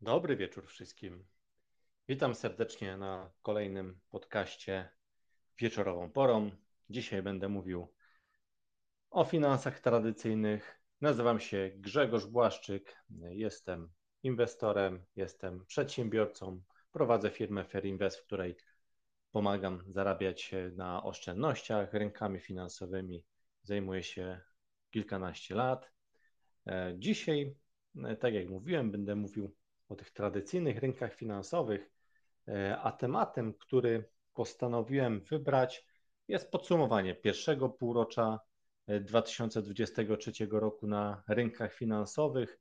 Dobry wieczór wszystkim. Witam serdecznie na kolejnym podcaście wieczorową porą. Dzisiaj będę mówił o finansach tradycyjnych. Nazywam się Grzegorz Błaszczyk. Jestem inwestorem, jestem przedsiębiorcą. Prowadzę firmę Fair Invest, w której pomagam zarabiać na oszczędnościach, rynkami finansowymi. Zajmuję się kilkanaście lat. Dzisiaj, tak jak mówiłem, będę mówił o tych tradycyjnych rynkach finansowych, e, a tematem, który postanowiłem wybrać, jest podsumowanie pierwszego półrocza 2023 e, roku na rynkach finansowych,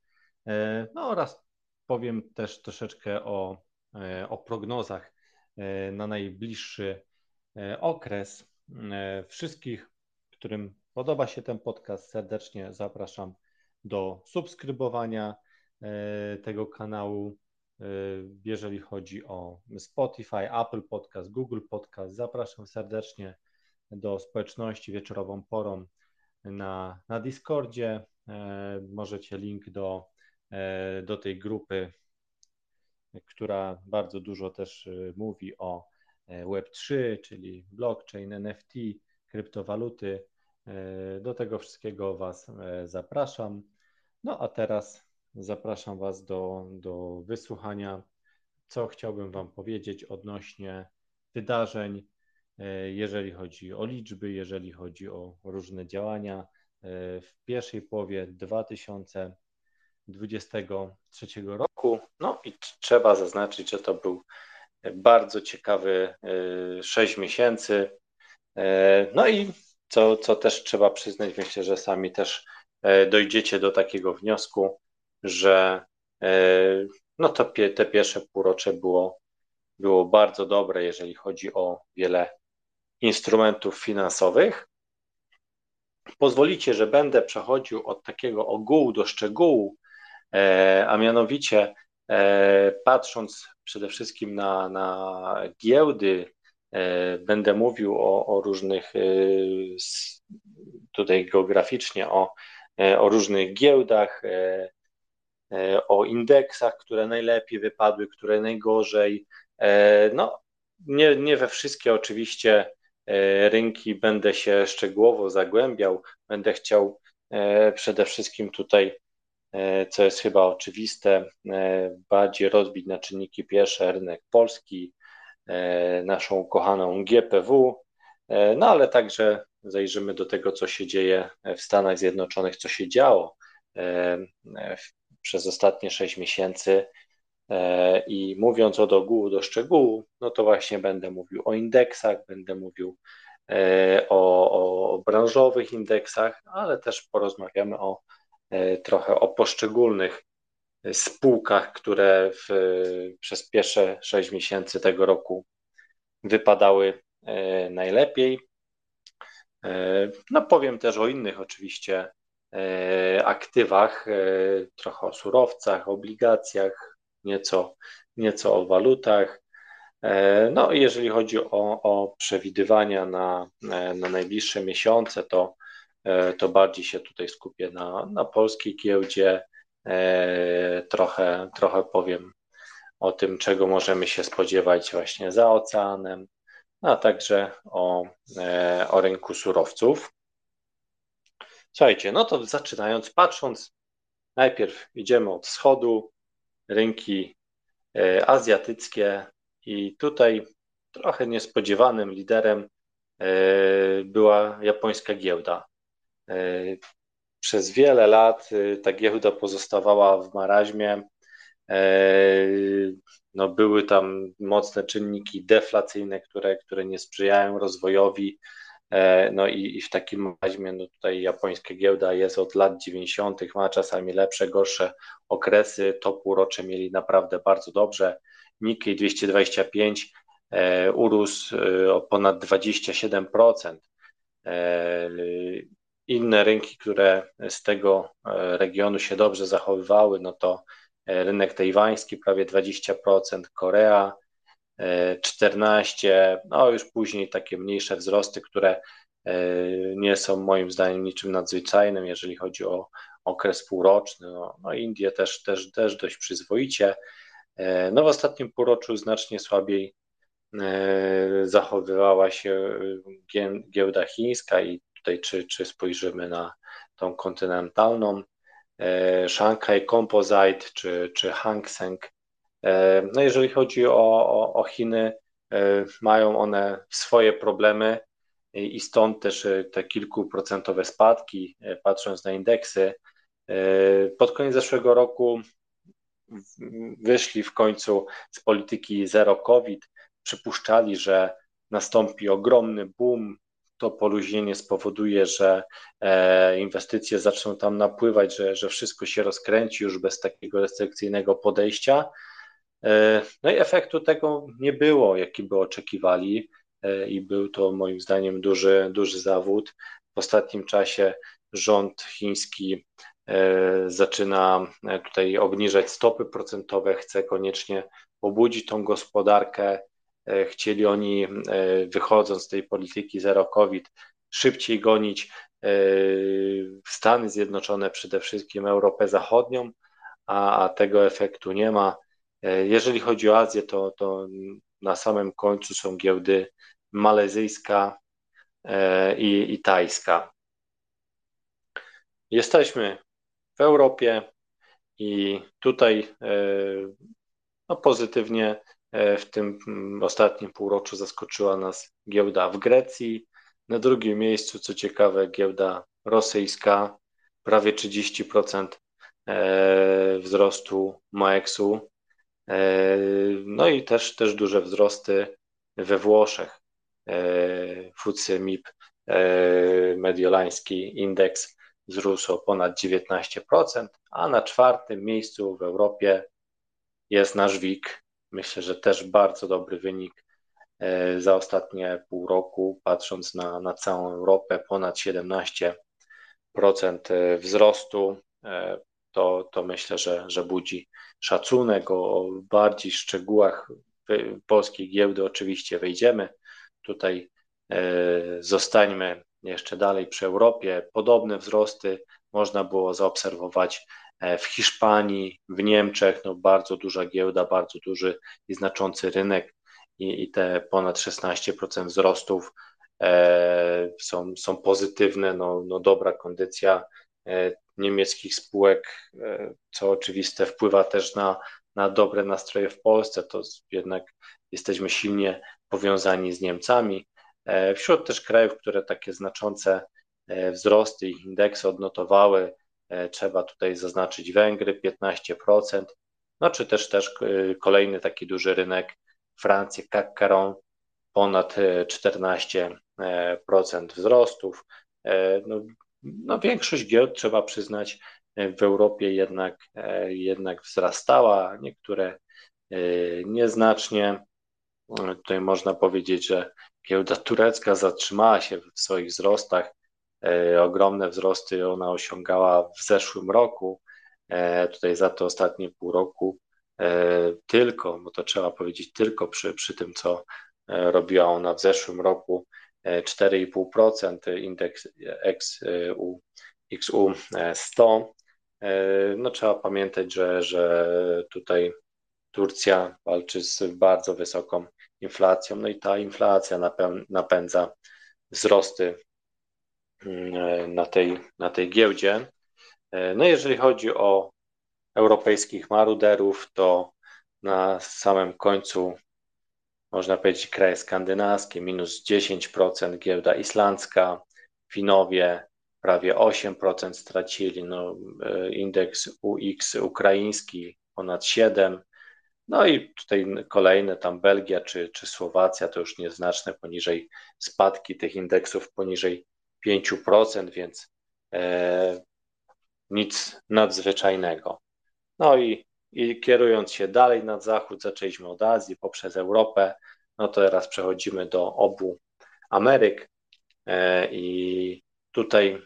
e, no oraz powiem też troszeczkę o, o prognozach na najbliższy okres. Wszystkich, którym podoba się ten podcast, serdecznie zapraszam do subskrybowania tego kanału, e, jeżeli chodzi o Spotify, Apple Podcast, Google Podcast. Zapraszam serdecznie do społeczności wieczorową porą na, na Discordzie. E, możecie link do, do tej grupy, która bardzo dużo też mówi o Web3, czyli blockchain, NFT, kryptowaluty. Do tego wszystkiego Was zapraszam. No a teraz Zapraszam Was do, do wysłuchania, co chciałbym Wam powiedzieć odnośnie wydarzeń, e, jeżeli chodzi o liczby, jeżeli chodzi o różne działania e, w pierwszej połowie 2023 roku. No i trzeba zaznaczyć, że to był bardzo ciekawy 6 e, miesięcy. No i co, co też trzeba przyznać, myślę, że sami też dojdziecie do takiego wniosku, że e, no to te pierwsze półrocze było, było bardzo dobre, jeżeli chodzi o wiele instrumentów finansowych. Pozwolicie, że będę przechodził od takiego ogółu do szczegółu, e, a mianowicie e, patrząc przede wszystkim na, na giełdy, będę mówił o, o różnych, tutaj geograficznie, o, o różnych giełdach, o indeksach, które najlepiej wypadły, które najgorzej. E, no, nie, nie we wszystkie oczywiście e, rynki będę się szczegółowo zagłębiał. Będę chciał przede wszystkim tutaj, co jest chyba oczywiste, bardziej rozbić na czynniki pierwsze rynek polski, naszą kochaną GPW, no ale także zajrzymy do tego, co się dzieje w Stanach Zjednoczonych, co się działo w przez ostatnie 6 miesięcy. E, I mówiąc od ogółu do szczegółu, no to właśnie będę mówił o indeksach, będę mówił e, o, o branżowych indeksach, ale też porozmawiamy o e, trochę o poszczególnych spółkach, które w, przez pierwsze 6 miesięcy tego roku wypadały najlepiej. No powiem też o innych oczywiście aktywach, e, trochę o surowcach, obligacjach, nieco, nieco o walutach. E, no, jeżeli chodzi o, o przewidywania na, na najbliższe miesiące, to, to bardziej się tutaj skupię na, na polskiej giełdzie. Trochę, trochę powiem o tym, czego możemy się spodziewać właśnie za oceanem, a także o, o rynku surowców. Słuchajcie, no to zaczynając, patrząc, najpierw idziemy od wschodu, rynki e, azjatyckie i tutaj trochę niespodziewanym liderem e, była japońska giełda. E, przez wiele lat ta giełda pozostawała w maraźmie. No, były tam mocne czynniki deflacyjne, które, które nie sprzyjają rozwojowi no i, i w takim razie no tutaj japońska giełda jest od lat 90., ma czasami lepsze, gorsze okresy. To półrocze mieli naprawdę bardzo dobrze. Nikkei 225 e, urósł e, o ponad 27%. Inne rynki, które z tego regionu się dobrze zachowywały, no to rynek tajwański prawie 20%, Korea 14, no już później takie mniejsze wzrosty, które e, nie są moim zdaniem niczym nadzwyczajnym, jeżeli chodzi o okres półroczny. No, no Indie też, też, też dość przyzwoicie. No w ostatnim półroczu znacznie słabiej zachowywała się giełda chińska i tutaj czy, czy spojrzymy na tą kontynentalną, Shanghai Composite czy, czy Hang Seng. No jeżeli chodzi o, o, o Chiny, mają one swoje problemy i stąd też e, te kilkuprocentowe spadki, e, patrząc na indeksy. E, pod koniec zeszłego roku wyszli w końcu z polityki zero COVID, przypuszczali, że nastąpi ogromny boom, to poluźnienie spowoduje, że inwestycje zaczną tam napływać, że, że wszystko się rozkręci już bez takiego restrykcyjnego podejścia. No i efektu tego nie było, jaki by oczekiwali. E, i był to moim zdaniem duży, duży zawód. W ostatnim czasie rząd chiński e, zaczyna e, tutaj obniżać stopy procentowe, chce koniecznie pobudzić tą gospodarkę. Chcieli oni, wychodząc z tej polityki zero COVID, szybciej gonić Stany Zjednoczone, przede wszystkim Europę Zachodnią, a, a tego efektu nie ma. Jeżeli chodzi o Azję, to, to na samym końcu są giełdy malezyjska e, i, i tajska. Jesteśmy w Europie i tutaj e, no, pozytywnie e, w tym ostatnim półroczu zaskoczyła nas giełda w Grecji. Na drugim miejscu, co ciekawe, giełda rosyjska, prawie 30% wzrostu MOEX-u. No i też, też duże wzrosty we Włoszech. E, FTSE MIP e, mediolański indeks wzrósł o ponad 19%, a na czwartym miejscu w Europie jest nasz WIG. Myślę, że też bardzo dobry wynik e, za ostatnie pół roku, patrząc na, na całą Europę, ponad 17% wzrostu. To, to myślę, że, że budzi szacunek. O bardziej szczegółach polskiej giełdy oczywiście wejdziemy Tutaj e, zostańmy jeszcze dalej przy Europie. Podobne wzrosty można było zaobserwować e, w Hiszpanii, w Niemczech, no bardzo duża giełda, bardzo duży i znaczący rynek i, i te ponad 16% wzrostów e, są, są pozytywne, no, no dobra kondycja niemieckich spółek, co oczywiste wpływa też na, na dobre nastroje w Polsce, to jednak jesteśmy silnie powiązani z Niemcami. E, wśród też krajów, które takie znaczące e, wzrosty ich indeksy odnotowały, e, trzeba tutaj zaznaczyć Węgry 15%, no czy też też kolejny taki duży rynek Francja, CAC ponad 14% wzrostów. No, no większość giełd trzeba przyznać w Europie jednak, jednak wzrastała, niektóre nieznacznie. Tutaj można powiedzieć, że giełda turecka zatrzymała się w swoich wzrostach. E, ogromne wzrosty ona osiągała w zeszłym roku. E, tutaj za to ostatnie pół roku e, tylko, bo to trzeba powiedzieć tylko przy, przy tym, co robiła ona w zeszłym roku, 4,5% indeks XU, XU 100. No trzeba pamiętać, że, że tutaj Turcja walczy z bardzo wysoką inflacją, no i ta inflacja napędza wzrosty mm, na tej, na tej giełdzie. No jeżeli chodzi o europejskich maruderów, to na samym końcu można powiedzieć kraje skandynawskie minus 10%, giełda islandzka, Finowie prawie 8% stracili, no, e, indeks UX ukraiński ponad 7%, no i tutaj kolejne, tam Belgia czy, czy Słowacja to już nieznaczne poniżej spadki tych indeksów poniżej 5%, więc e, nic nadzwyczajnego. No i, i kierując się dalej na zachód, zaczęliśmy od Azji poprzez Europę, no to teraz przechodzimy do obu Ameryk e, i tutaj,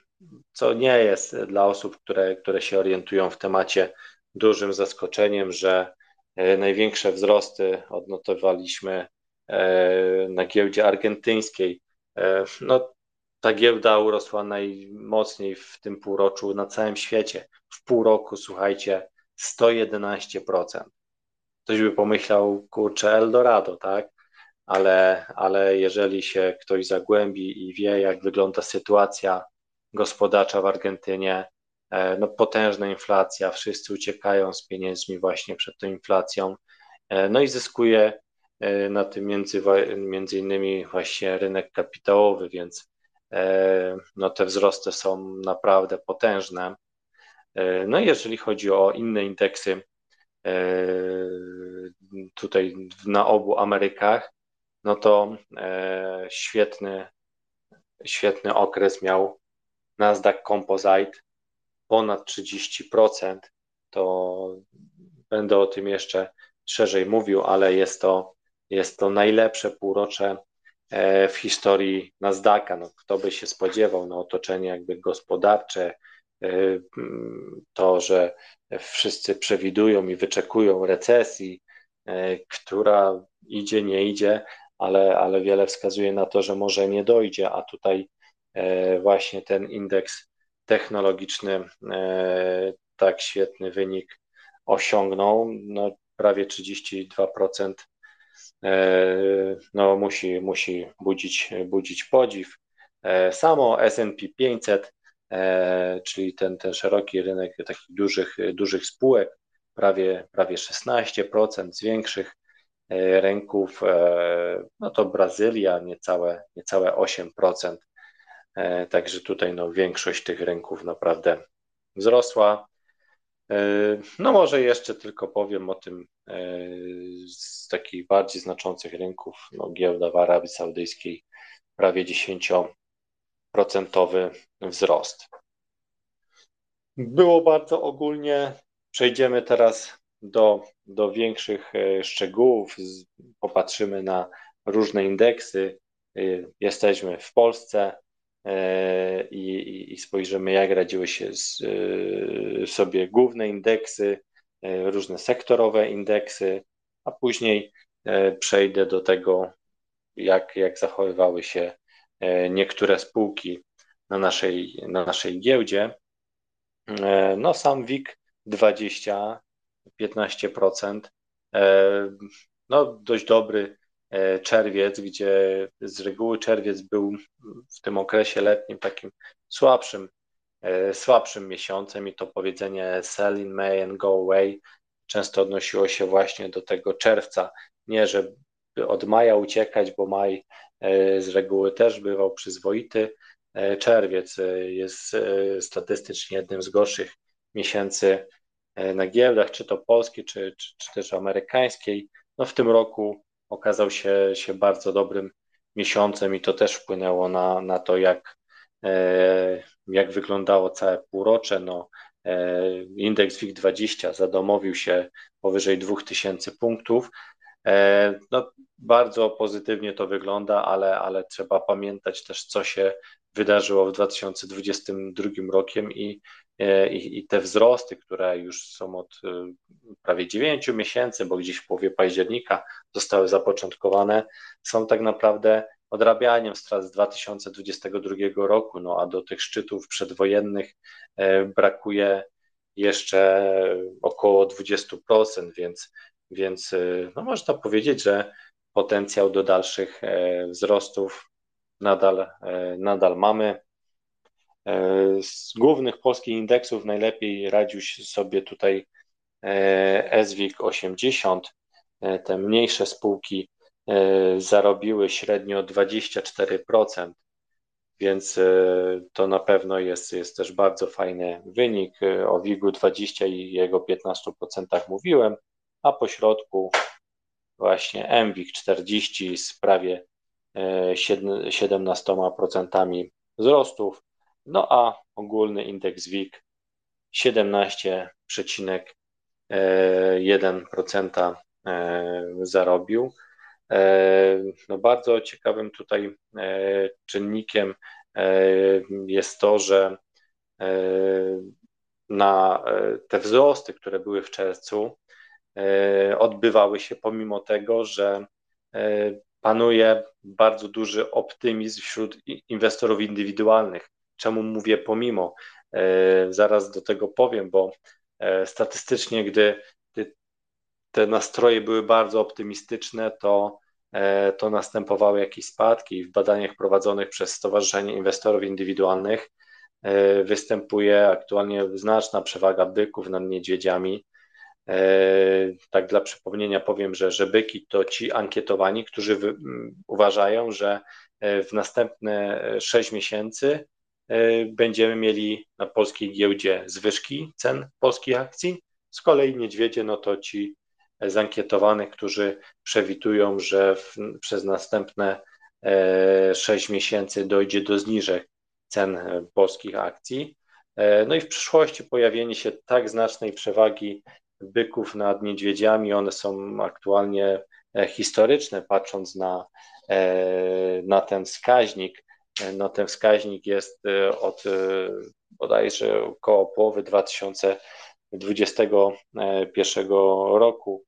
co nie jest dla osób, które, które się orientują w temacie dużym zaskoczeniem, że E, największe wzrosty odnotowaliśmy e, na giełdzie argentyńskiej. No, ta giełda urosła najmocniej w tym półroczu na całym świecie. W pół roku, słuchajcie, 111%. ktoś by pomyślał, kurczę, Eldorado, tak? Ale, ale jeżeli się ktoś zagłębi i wie, jak wygląda sytuacja gospodarcza w Argentynie, e, no potężna inflacja, wszyscy uciekają z pieniędzmi właśnie przed tą inflacją, e, no i zyskuje e, na tym między, między innymi właśnie rynek kapitałowy, więc no te wzrosty są naprawdę potężne. No i jeżeli chodzi o inne indeksy, tutaj na obu Amerykach, no to świetny, świetny okres miał Nasdaq Composite ponad 30%. To będę o tym jeszcze szerzej mówił, ale jest to, jest to najlepsze półrocze e, w historii Nasdaqa. No, kto by się spodziewał, no, otoczenie jakby gospodarcze, e, to, że wszyscy przewidują i wyczekują recesji, e, która idzie, nie idzie, ale, ale wiele wskazuje na to, że może nie dojdzie, a tutaj E, właśnie ten indeks technologiczny tak świetny wynik osiągnął, no prawie 32%, e, no musi, musi budzić, budzić podziw. Samo S&P 500, czyli ten, ten szeroki rynek takich dużych, dużych spółek, prawie, prawie 16%, z większych rynków, no to Brazylia niecałe, niecałe 8%. E, także tutaj no, większość tych rynków naprawdę wzrosła. E, no może jeszcze tylko powiem o tym e, z takich bardziej znaczących rynków, no giełda w Arabii Saudyjskiej prawie 10% wzrost. Było bardzo ogólnie. Przejdziemy teraz do, do większych szczegółów. Popatrzymy na różne indeksy. Jesteśmy w Polsce, E, i, i spojrzymy, jak radziły się z, e, sobie główne indeksy, e, różne sektorowe indeksy, a później przejdę do tego, jak, jak zachowywały się niektóre spółki na naszej, na naszej giełdzie. No, sam WIG 20, 15%. No, dość dobry E, czerwiec, gdzie z reguły czerwiec był w tym okresie letnim takim słabszym, e, słabszym miesiącem i to powiedzenie sell in May and go away często odnosiło się właśnie do tego czerwca. Nie, żeby od maja uciekać, bo maj e, z reguły też bywał przyzwoity. Czerwiec jest statystycznie jednym z gorszych miesięcy na giełdach, czy to polskiej, czy, czy, czy też amerykańskiej. No w tym roku okazał się, się bardzo dobrym miesiącem i to też wpłynęło na, na to, jak, e, jak wyglądało całe półrocze. No, e, indeks WIG20 zadomowił się powyżej 2000 punktów. E, no, bardzo pozytywnie to wygląda, ale, ale trzeba pamiętać też, co się wydarzyło w 2022 rokiem i, i, i te wzrosty, które już są od prawie 9 miesięcy, bo gdzieś w połowie października zostały zapoczątkowane, są tak naprawdę odrabianiem strat z 2022 roku, no a do tych szczytów przedwojennych e, brakuje jeszcze około 20%, więc, więc e, no można powiedzieć, że potencjał do dalszych e, wzrostów nadal, nadal mamy. Z głównych polskich indeksów najlepiej radził sobie tutaj SWIG 80, E, te mniejsze spółki e, zarobiły średnio 24%, więc e, to na pewno jest, jest też bardzo fajny wynik. O WIG-u 20 i jego 15% mówiłem, a po środku właśnie MWIG 40 z prawie 17% wzrostów, no a ogólny indeks WIG 17,1% E, zarobił. E, no bardzo ciekawym tutaj e, czynnikiem jest to, że na te wzrosty, które były w czerwcu, odbywały się pomimo tego, że panuje bardzo duży optymizm wśród inwestorów indywidualnych. Czemu mówię pomimo? Zaraz do tego powiem, bo statystycznie, gdy te nastroje były bardzo optymistyczne, to, to następowały jakieś spadki. W badaniach prowadzonych przez Stowarzyszenie Inwestorów Indywidualnych występuje aktualnie znaczna przewaga byków nad niedźwiedziami. Tak dla przypomnienia powiem, że, że byki to ci ankietowani, którzy uważają, że w następne 6 miesięcy E, będziemy mieli na polskiej giełdzie zwyżki cen polskich akcji. Z kolei niedźwiedzie, no to ci zankietowanych, którzy przewidują, że w, przez następne 6 e, miesięcy dojdzie do zniżek cen polskich akcji. E, no i w przyszłości pojawienie się tak znacznej przewagi byków nad niedźwiedziami, one są aktualnie historyczne, patrząc na, na ten wskaźnik. No ten wskaźnik jest od bodajże około połowy 2021 roku,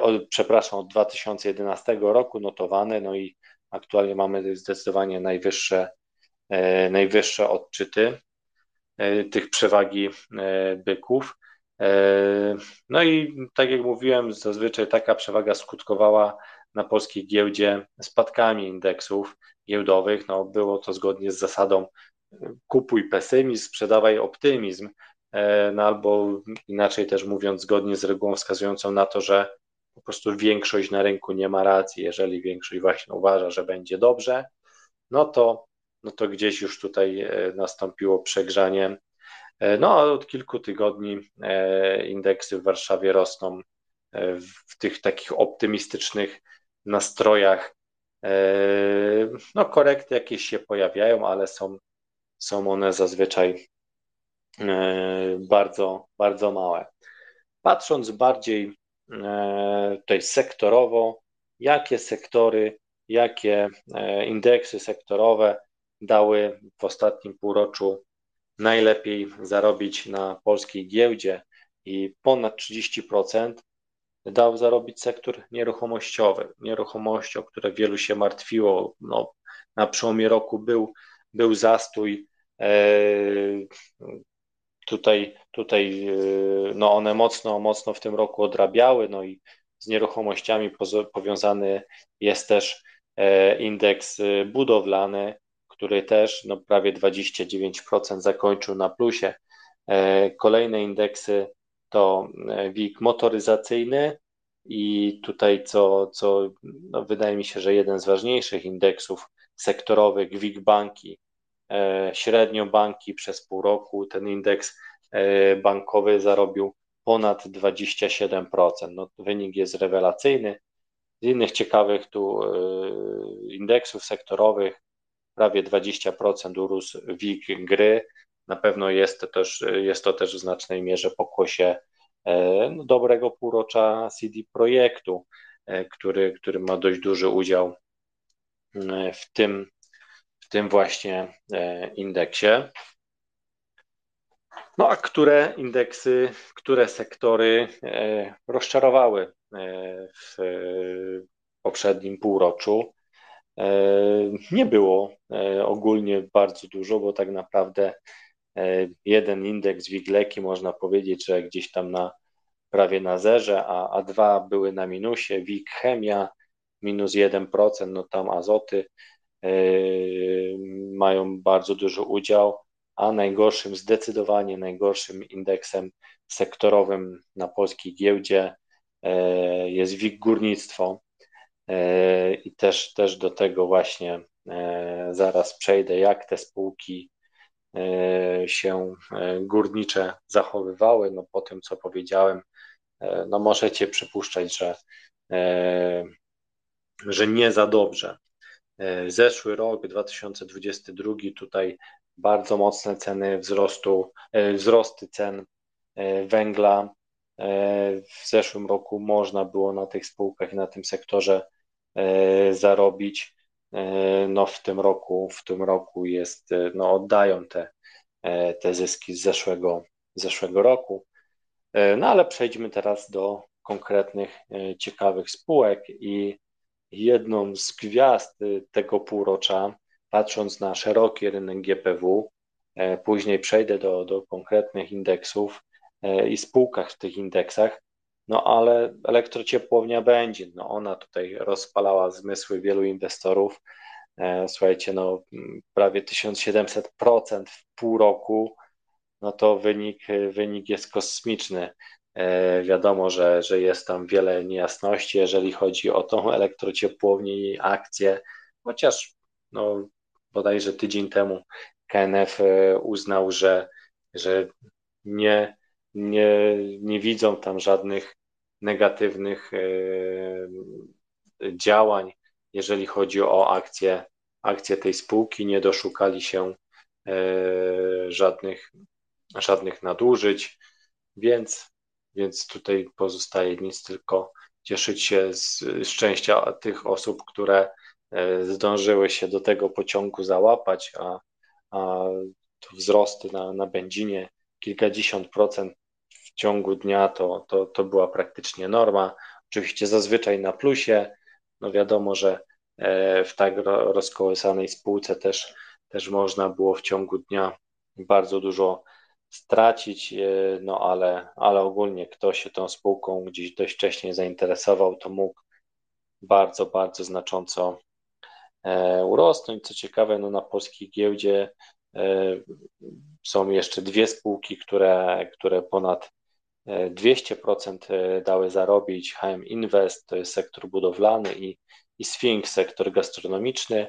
od, przepraszam, od 2011 roku notowane, no i aktualnie mamy zdecydowanie najwyższe, najwyższe odczyty tych przewagi byków. No i tak jak mówiłem, zazwyczaj taka przewaga skutkowała na polskiej giełdzie spadkami indeksów giełdowych. No, było to zgodnie z zasadą kupuj pesymizm, sprzedawaj optymizm, e, no albo inaczej też mówiąc, zgodnie z regułą wskazującą na to, że po prostu większość na rynku nie ma racji. Jeżeli większość właśnie uważa, że będzie dobrze, no to, no to gdzieś już tutaj e, nastąpiło przegrzanie. E, no a od kilku tygodni indeksy w Warszawie rosną w tych takich optymistycznych nastrojach. E, no, korekty jakieś się pojawiają, ale są, są one zazwyczaj e, bardzo, bardzo małe. Patrząc bardziej e, tutaj sektorowo, jakie sektory, jakie indeksy sektorowe dały w ostatnim półroczu najlepiej zarobić na polskiej giełdzie i ponad 30% dał zarobić sektor nieruchomościowy. Nieruchomości, o które wielu się martwiło. No, na przełomie roku był, był zastój. E, tutaj, tutaj e, no one mocno, mocno w tym roku odrabiały, no i z nieruchomościami powiązany jest też e, indeks budowlany, który też no, prawie 29% zakończył na plusie. Kolejne indeksy to e, WIG motoryzacyjny i tutaj co, co no wydaje mi się, że jeden z ważniejszych indeksów sektorowych WIG banki, e, średnio banki przez pół roku ten indeks e, bankowy zarobił ponad 27%. No, wynik jest rewelacyjny. Z innych ciekawych tu indeksów sektorowych prawie 20% urósł WIG gry, na pewno jest to też, jest to też w znacznej mierze pokłosie e, no, dobrego półrocza CD Projektu, e, który, który ma dość duży udział e, w tym, w tym właśnie indeksie. No a które indeksy, które sektory rozczarowały w poprzednim półroczu? Nie było ogólnie bardzo dużo, bo tak naprawdę E, jeden indeks Wigleki można powiedzieć, że gdzieś tam na prawie na zerze, a, a dwa były na minusie. WIG Chemia minus 1%, no tam azoty mają bardzo duży udział, a najgorszym, zdecydowanie najgorszym indeksem sektorowym na polskiej giełdzie jest WIG Górnictwo. Yy, I też, też do tego właśnie zaraz przejdę, jak te spółki E, się e, górnicze zachowywały. No po tym, co powiedziałem, e, no możecie przypuszczać, że, że nie za dobrze. Zeszły rok, 2022, tutaj bardzo mocne ceny wzrostu, wzrosty cen węgla. W zeszłym roku można było na tych spółkach i na tym sektorze zarobić. E, no w tym roku, w tym roku jest, e, no oddają te, e, te zyski z zeszłego, zeszłego roku. No ale przejdźmy teraz do konkretnych, ciekawych spółek i jedną z gwiazd tego półrocza, patrząc na szeroki rynek GPW, później przejdę do, do konkretnych indeksów i spółkach w tych indeksach, no ale elektrociepłownia będzie. No ona tutaj rozpalała zmysły wielu inwestorów. E, słuchajcie, no prawie 1700% w pół roku, no to wynik, wynik jest kosmiczny. E, wiadomo, że, że jest tam wiele niejasności, jeżeli chodzi o tą elektrociepłownię i akcję, chociaż no, bodajże tydzień temu KNF e, uznał, że, że nie, nie, nie widzą tam żadnych negatywnych e, działań, jeżeli chodzi o akcję, akcję tej spółki, nie doszukali się żadnych, żadnych nadużyć, więc więc tutaj pozostaje nic tylko cieszyć się z szczęścia tych osób, które e, zdążyły się do tego pociągu załapać, a, a wzrosty na, na benzinie kilkadziesiąt procent w ciągu dnia to, to, to była praktycznie norma. Oczywiście zazwyczaj na plusie. No wiadomo, że e, w tak rozkołysanej spółce też, też można było w ciągu dnia bardzo dużo stracić, e, no ale, ale ogólnie kto się tą spółką gdzieś dość wcześnie zainteresował, to mógł bardzo, bardzo znacząco e, urosnąć. Co ciekawe, no na polskiej giełdzie są jeszcze dwie spółki, które, które ponad 200% dały zarobić. HM Invest to jest sektor budowlany i, i Sphinx, sektor gastronomiczny.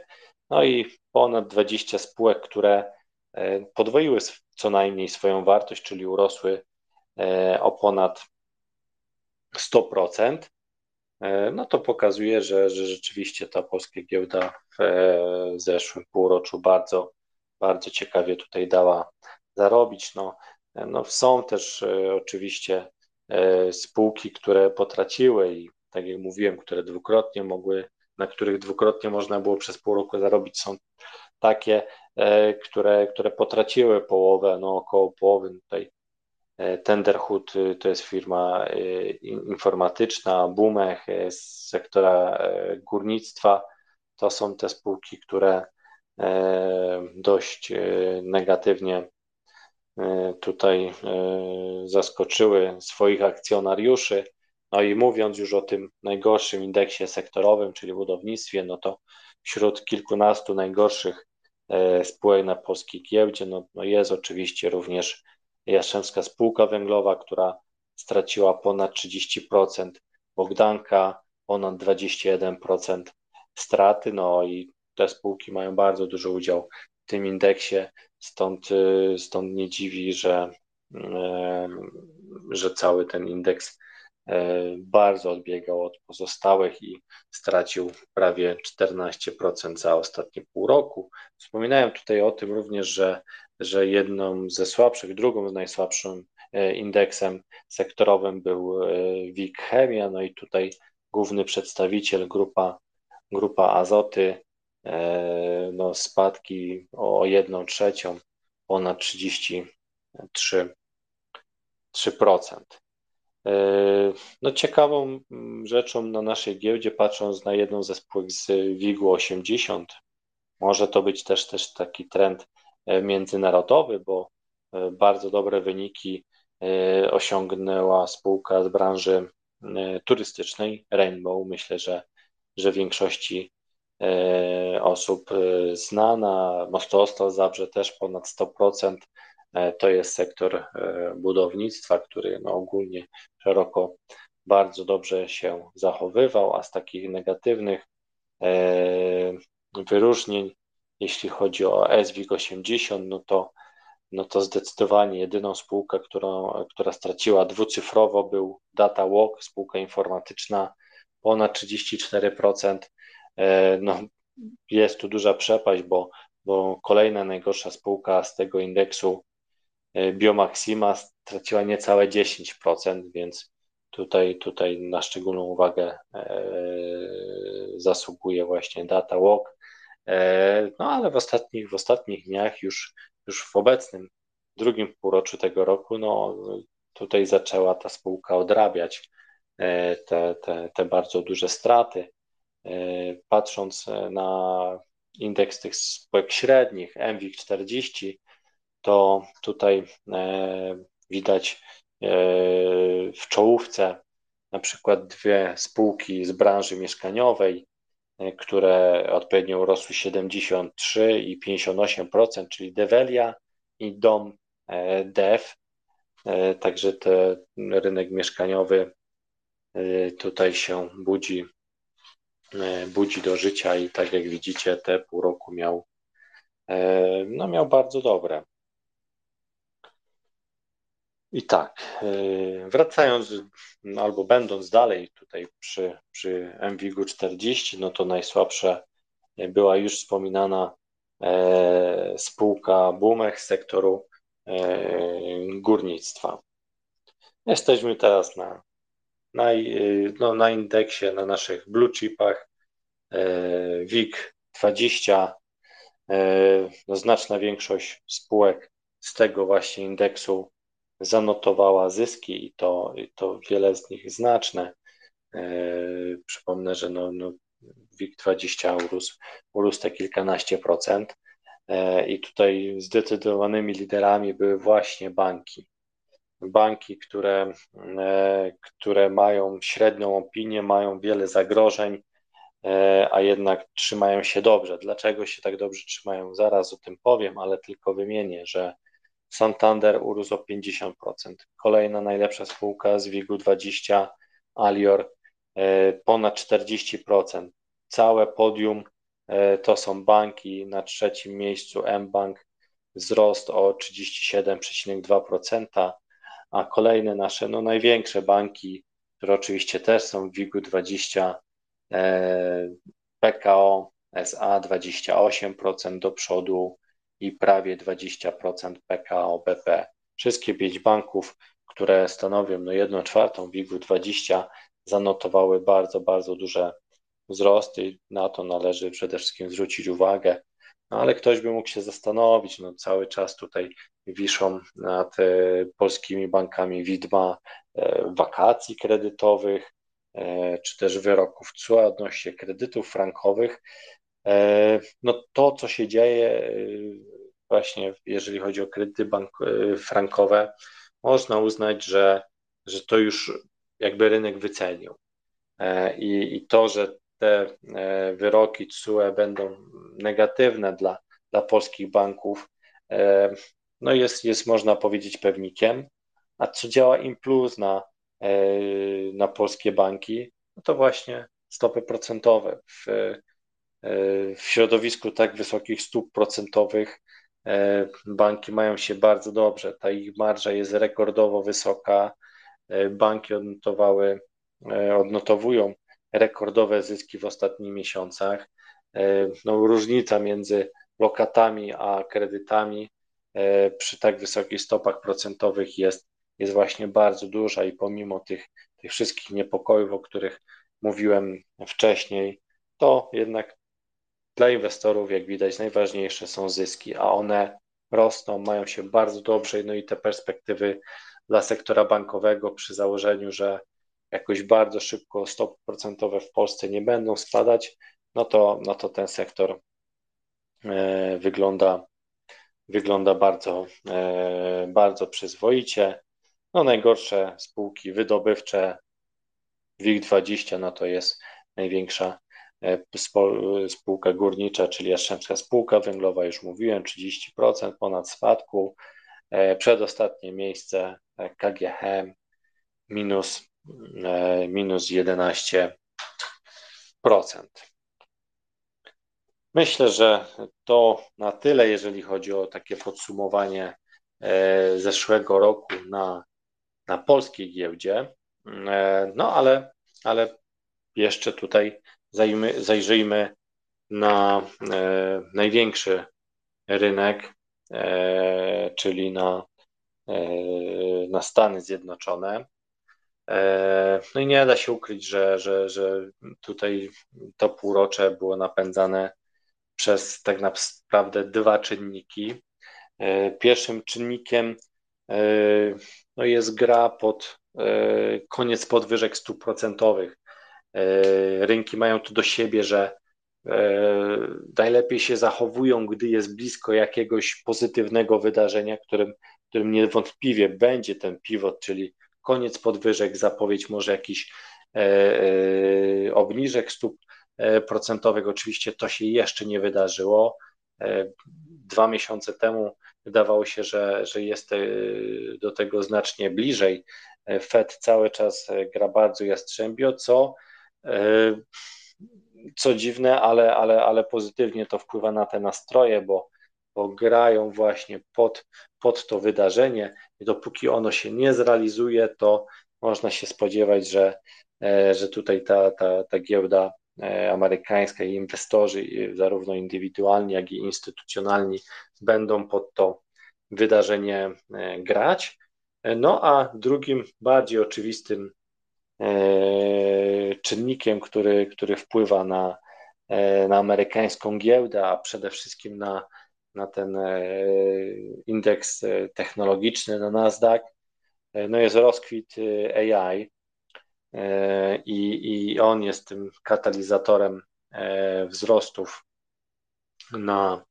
No i ponad 20 spółek, które podwoiły co najmniej swoją wartość, czyli urosły e, o ponad 100%, e, no to pokazuje, że, że rzeczywiście ta polska giełda w e, zeszłym półroczu bardzo, bardzo ciekawie tutaj dała zarobić. No, no są też oczywiście spółki, które potraciły i tak jak mówiłem, które dwukrotnie mogły, na których dwukrotnie można było przez pół roku zarobić, są takie, E, które, które potraciły połowę, no około połowy tutaj. E, Tenderhood y, to jest firma informatyczna, Bumech z sektora e, górnictwa. To są te spółki, które dość negatywnie tutaj zaskoczyły swoich akcjonariuszy. No i mówiąc już o tym najgorszym indeksie sektorowym, czyli budownictwie, no to wśród kilkunastu najgorszych E, spółek na polskiej giełdzie. No, no jest oczywiście również Jastrzębska Spółka Węglowa, która straciła ponad 30%, Bogdanka ponad 21% straty, no i te spółki mają bardzo duży udział w tym indeksie, stąd, y, stąd nie dziwi, że, e, że cały ten indeks E, bardzo odbiegał od pozostałych i stracił prawie 14% za ostatnie pół roku. Wspominałem tutaj o tym również, że, że jedną ze słabszych, drugą z najsłabszym indeksem sektorowym był WIG Chemia, no i tutaj główny przedstawiciel, grupa, grupa Azoty, no spadki o 1 trzecią, ponad 33%. 3%. E, no ciekawą mm, rzeczą na naszej giełdzie, patrząc na jedną ze spółek z WIG-u 80, może to być też, też taki trend e, międzynarodowy, bo e, bardzo dobre wyniki osiągnęła spółka z branży turystycznej Rainbow. Myślę, że, że większości osób znana. Mostoostal Zabrze też ponad 100%. To jest sektor budownictwa, który no ogólnie szeroko bardzo dobrze się zachowywał, a z takich negatywnych e, wyróżnień, jeśli chodzi o SWIG 80, no to, no to zdecydowanie jedyną spółkę, którą, która straciła dwucyfrowo był DataWalk, spółka informatyczna, ponad 34%. E, no, jest tu duża przepaść, bo, bo kolejna najgorsza spółka z tego indeksu E, Biomaxima straciła niecałe 10%, więc tutaj, tutaj na szczególną uwagę e, zasługuje właśnie Data Walk. No ale w ostatnich, w ostatnich dniach, już, już w obecnym drugim półroczu tego roku, no tutaj zaczęła ta spółka odrabiać te, te, te bardzo duże straty. Patrząc na indeks tych spółek średnich, MWIG 40, to tutaj e, widać e, w czołówce na przykład dwie spółki z branży mieszkaniowej, które odpowiednio urosły 73 i 58%, czyli Develia i Dom Dev. Także ten rynek mieszkaniowy tutaj się budzi, budzi do życia i tak jak widzicie, te pół roku miał, no miał bardzo dobre. I tak, y, wracając albo będąc dalej tutaj przy, przy MWIG 40, no to najsłabsza była już wspominana e, spółka Bumech z sektoru e, górnictwa. Jesteśmy teraz na, na, no, na indeksie, na naszych blue chipach e, WIG 20. No, znaczna większość spółek z tego właśnie indeksu zanotowała zyski i to, i to wiele z nich znaczne. E, przypomnę, że no, no WIG20 urósł, urósł te kilkanaście procent e, i tutaj zdecydowanymi liderami były właśnie banki. Banki, które, e, które mają średnią opinię, mają wiele zagrożeń, a jednak trzymają się dobrze. Dlaczego się tak dobrze trzymają? Zaraz o tym powiem, ale tylko wymienię, że Santander urósł o 50%. Kolejna najlepsza spółka z WIG-u 20, Alior e, ponad 40%. Całe podium e, to są banki. Na trzecim miejscu mBank wzrost o 37,2%, a kolejne nasze no, największe banki, które oczywiście też są w WIG-u 20, PKO SA 28% do przodu, i prawie 20% PKO BP. Wszystkie pięć banków, które stanowią no 1 czwartą WIG-u 20, zanotowały bardzo, bardzo duże wzrosty na to należy przede wszystkim zwrócić uwagę. No ale ktoś by mógł się zastanowić, no cały czas tutaj wiszą nad e, polskimi bankami widma e, wakacji kredytowych, e, czy też wyroków CUA odnośnie kredytów frankowych. No to, co się dzieje właśnie jeżeli chodzi o kredyty bank, frankowe, można uznać, że, że to już jakby rynek wycenił. I, I to, że te e, wyroki TSUE będą negatywne dla, dla polskich banków, no jest, jest można powiedzieć pewnikiem. A co działa im plus na, na polskie banki, no to właśnie stopy procentowe. W, w środowisku tak wysokich stóp procentowych E, banki mają się bardzo dobrze, ta ich marża jest rekordowo wysoka. E, banki odnotowały, e, odnotowują rekordowe zyski w ostatnich miesiącach. No, różnica między lokatami a kredytami przy tak wysokich stopach procentowych jest, jest właśnie bardzo duża i pomimo tych, tych wszystkich niepokojów, o których mówiłem wcześniej, to jednak dla inwestorów, jak widać, najważniejsze są zyski, a one rosną, mają się bardzo dobrze, no i te perspektywy dla sektora bankowego przy założeniu, że jakoś bardzo szybko stopy procentowe w Polsce nie będą spadać, no to, no to ten sektor e, wygląda, wygląda bardzo, e, bardzo przyzwoicie. No najgorsze spółki wydobywcze, WIG20, no to jest największa E, spółka górnicza, czyli Jastrzębska Spółka Węglowa, już mówiłem, 30% ponad spadku. Przedostatnie miejsce KGHM minus, minus 11%. Myślę, że to na tyle, jeżeli chodzi o takie podsumowanie zeszłego roku na, na polskiej giełdzie. No ale, ale jeszcze tutaj zajmy, zajrzyjmy na e, największy rynek, e, czyli na, e, na Stany Zjednoczone. E, no i nie da się ukryć, że, że, że tutaj to półrocze było napędzane przez tak naprawdę dwa czynniki. E, pierwszym czynnikiem e, no jest gra pod koniec podwyżek stóp procentowych. Rynki mają to do siebie, że najlepiej się zachowują, gdy jest blisko jakiegoś pozytywnego wydarzenia, którym, którym niewątpliwie będzie ten pivot, czyli koniec podwyżek, zapowiedź może jakiś obniżek stóp procentowych. Oczywiście to się jeszcze nie wydarzyło. Dwa miesiące temu wydawało się, że, że jest do tego znacznie bliżej. Fed cały czas gra bardzo jastrzębio, co co dziwne, ale, ale, ale pozytywnie to wpływa na te nastroje, bo, bo grają właśnie pod, pod to wydarzenie i dopóki ono się nie zrealizuje, to można się spodziewać, że, e, że tutaj ta, ta, ta giełda e, amerykańska i inwestorzy, zarówno indywidualni, jak i instytucjonalni, będą pod to wydarzenie e, grać. No a drugim, bardziej oczywistym czynnikiem, który, który wpływa na, na amerykańską giełdę, a przede wszystkim na, na ten e, indeks technologiczny, na Nasdaq, no jest rozkwit AI i, i on jest tym katalizatorem wzrostów na,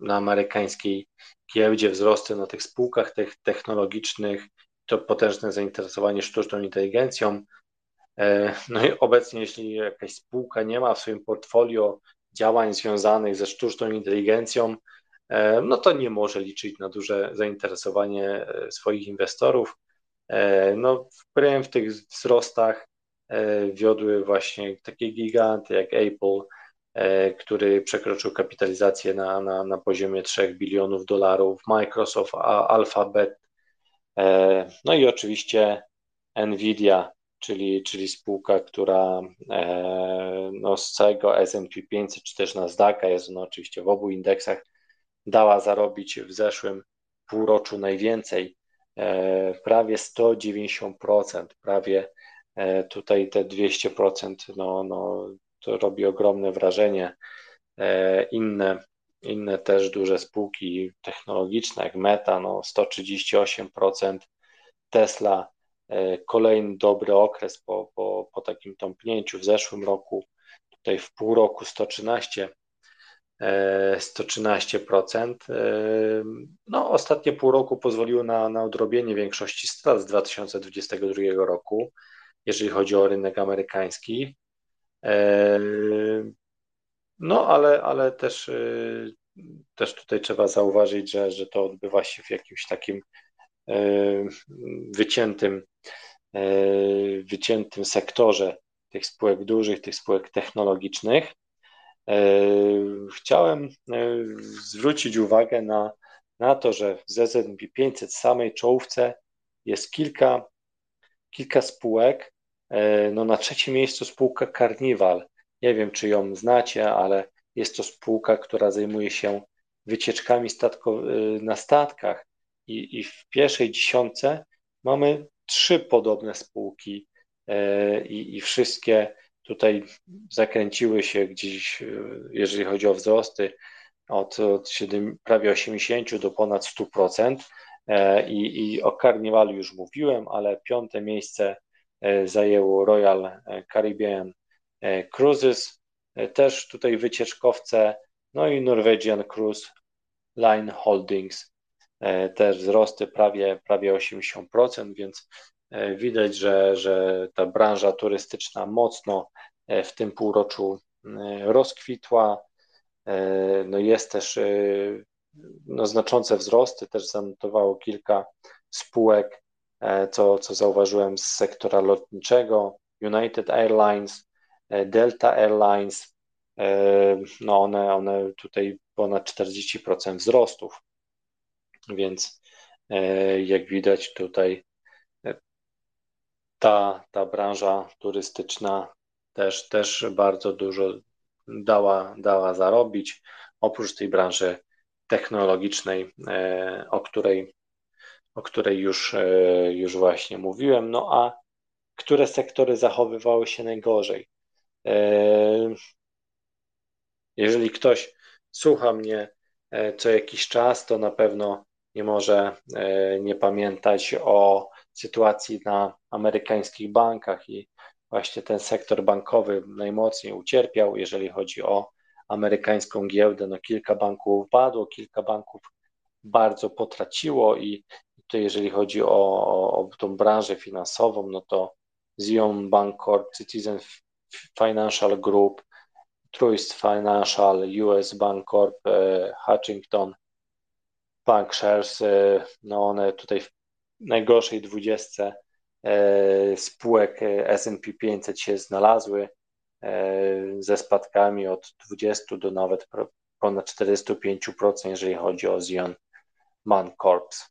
na amerykańskiej giełdzie, wzrosty na tych spółkach technologicznych to potężne zainteresowanie sztuczną inteligencją. E, no i obecnie, jeśli jakaś spółka nie ma w swoim portfolio działań związanych ze sztuczną inteligencją, e, no to nie może liczyć na duże zainteresowanie e, swoich inwestorów. No, w tych wzrostach wiodły właśnie takie giganty jak Apple, który przekroczył kapitalizację na, na, na poziomie 3 bilionów dolarów, Microsoft, Alphabet E, no i oczywiście Nvidia, czyli, czyli spółka, która e, no, z całego S&P 500 czy też Nasdaqa jest no, oczywiście w obu indeksach, dała zarobić w zeszłym półroczu najwięcej, e, prawie 190%, prawie tutaj te 200%, no, no, to robi ogromne wrażenie. Inne inne też duże spółki technologiczne, jak Meta, no 138%, Tesla, e, kolejny dobry okres po, po, po takim tąpnięciu w zeszłym roku, tutaj w pół roku 113, 113%. E, e, no, ostatnie pół roku pozwoliło na, na odrobienie większości strat z 2022 roku, jeżeli chodzi o rynek amerykański. No, ale, ale też, też tutaj trzeba zauważyć, że, że to odbywa się w jakimś takim wyciętym, y, wyciętym sektorze tych spółek dużych, tych spółek technologicznych. Chciałem zwrócić uwagę na, na to, że w ZZP 500 samej czołówce jest kilka, kilka spółek. No na trzecim miejscu spółka Carnival, nie wiem, czy ją znacie, ale jest to spółka, która zajmuje się wycieczkami statko, na statkach i, i w pierwszej dziesiątce mamy trzy podobne spółki y, i, i wszystkie tutaj zakręciły się gdzieś, y, jeżeli chodzi o wzrosty, od, od 7, prawie 80 do ponad 100%. I, I o Carnivalu już mówiłem, ale piąte miejsce zajęło Royal Caribbean E, cruises, e, też tutaj wycieczkowce, no i Norwegian Cruise Line Holdings, e, też wzrosty prawie, prawie 80%, więc widać, że, że ta branża turystyczna mocno w tym półroczu rozkwitła. No jest też no znaczące wzrosty, też zanotowało kilka spółek, co, co zauważyłem z sektora lotniczego, United Airlines, E, Delta Airlines, e, no one, one tutaj ponad 40% wzrostów, więc e, jak widać tutaj ta, ta branża turystyczna też, też bardzo dużo dała, dała zarobić, oprócz tej branży technologicznej, o której, o której już, już właśnie mówiłem. No a które sektory zachowywały się najgorzej? E, jeżeli ktoś słucha mnie e, co jakiś czas, to na pewno nie może e, nie pamiętać o sytuacji na amerykańskich bankach i właśnie ten sektor bankowy najmocniej ucierpiał, jeżeli chodzi o amerykańską giełdę. No kilka banków upadło, kilka banków bardzo potraciło i tutaj jeżeli chodzi o, o tą branżę finansową, no to Zion Bank Corp, Citizen Financial Group, Truist Financial, US Bank Corp, Hutchington, Bank Shares, no one tutaj w najgorszej dwudziestce spółek S&P 500 się znalazły ze spadkami od 20 do nawet ponad 45%, jeżeli chodzi o Zion Man Corps.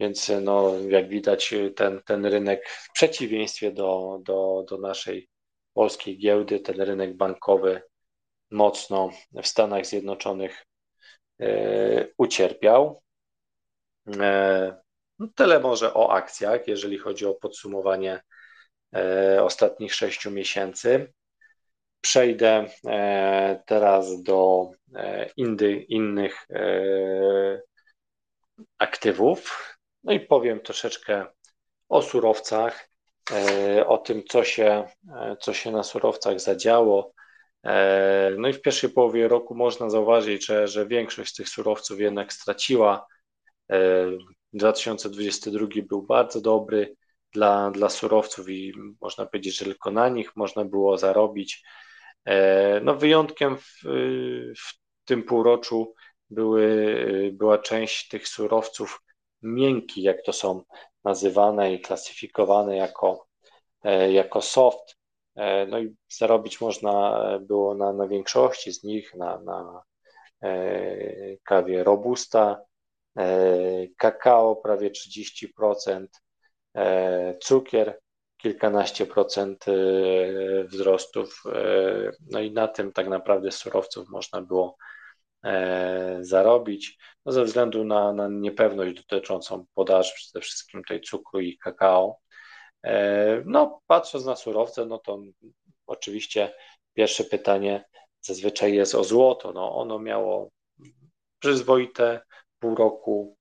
Więc no, jak widać, ten, ten rynek w przeciwieństwie do, do, do naszej polskiej giełdy, ten rynek bankowy mocno w Stanach Zjednoczonych ucierpiał. E, no, tyle może o akcjach, jeżeli chodzi o podsumowanie e, ostatnich sześciu miesięcy. Przejdę e, teraz do e, indy, innych e, aktywów. No i powiem troszeczkę o surowcach, o tym, co się, co się na surowcach zadziało. No i w pierwszej połowie roku można zauważyć, że, że większość z tych surowców jednak straciła. 2022 był bardzo dobry dla, dla surowców i można powiedzieć, że tylko na nich można było zarobić. E, no wyjątkiem w, w tym półroczu były, była część tych surowców miękkich, jak to są nazywane i klasyfikowane jako, e, jako soft. E, no i zarobić można było na, na większości z nich, na, na kawie robusta, kakao prawie 30%, cukier kilkanaście procent e, wzrostów. E, no i na tym tak naprawdę surowców można było e, zarobić, no ze względu na, na niepewność dotyczącą podaży, przede wszystkim tej cukru i kakao. No, patrząc na surowce, no to oczywiście pierwsze pytanie zazwyczaj jest o złoto. No, ono miało przyzwoite pół roku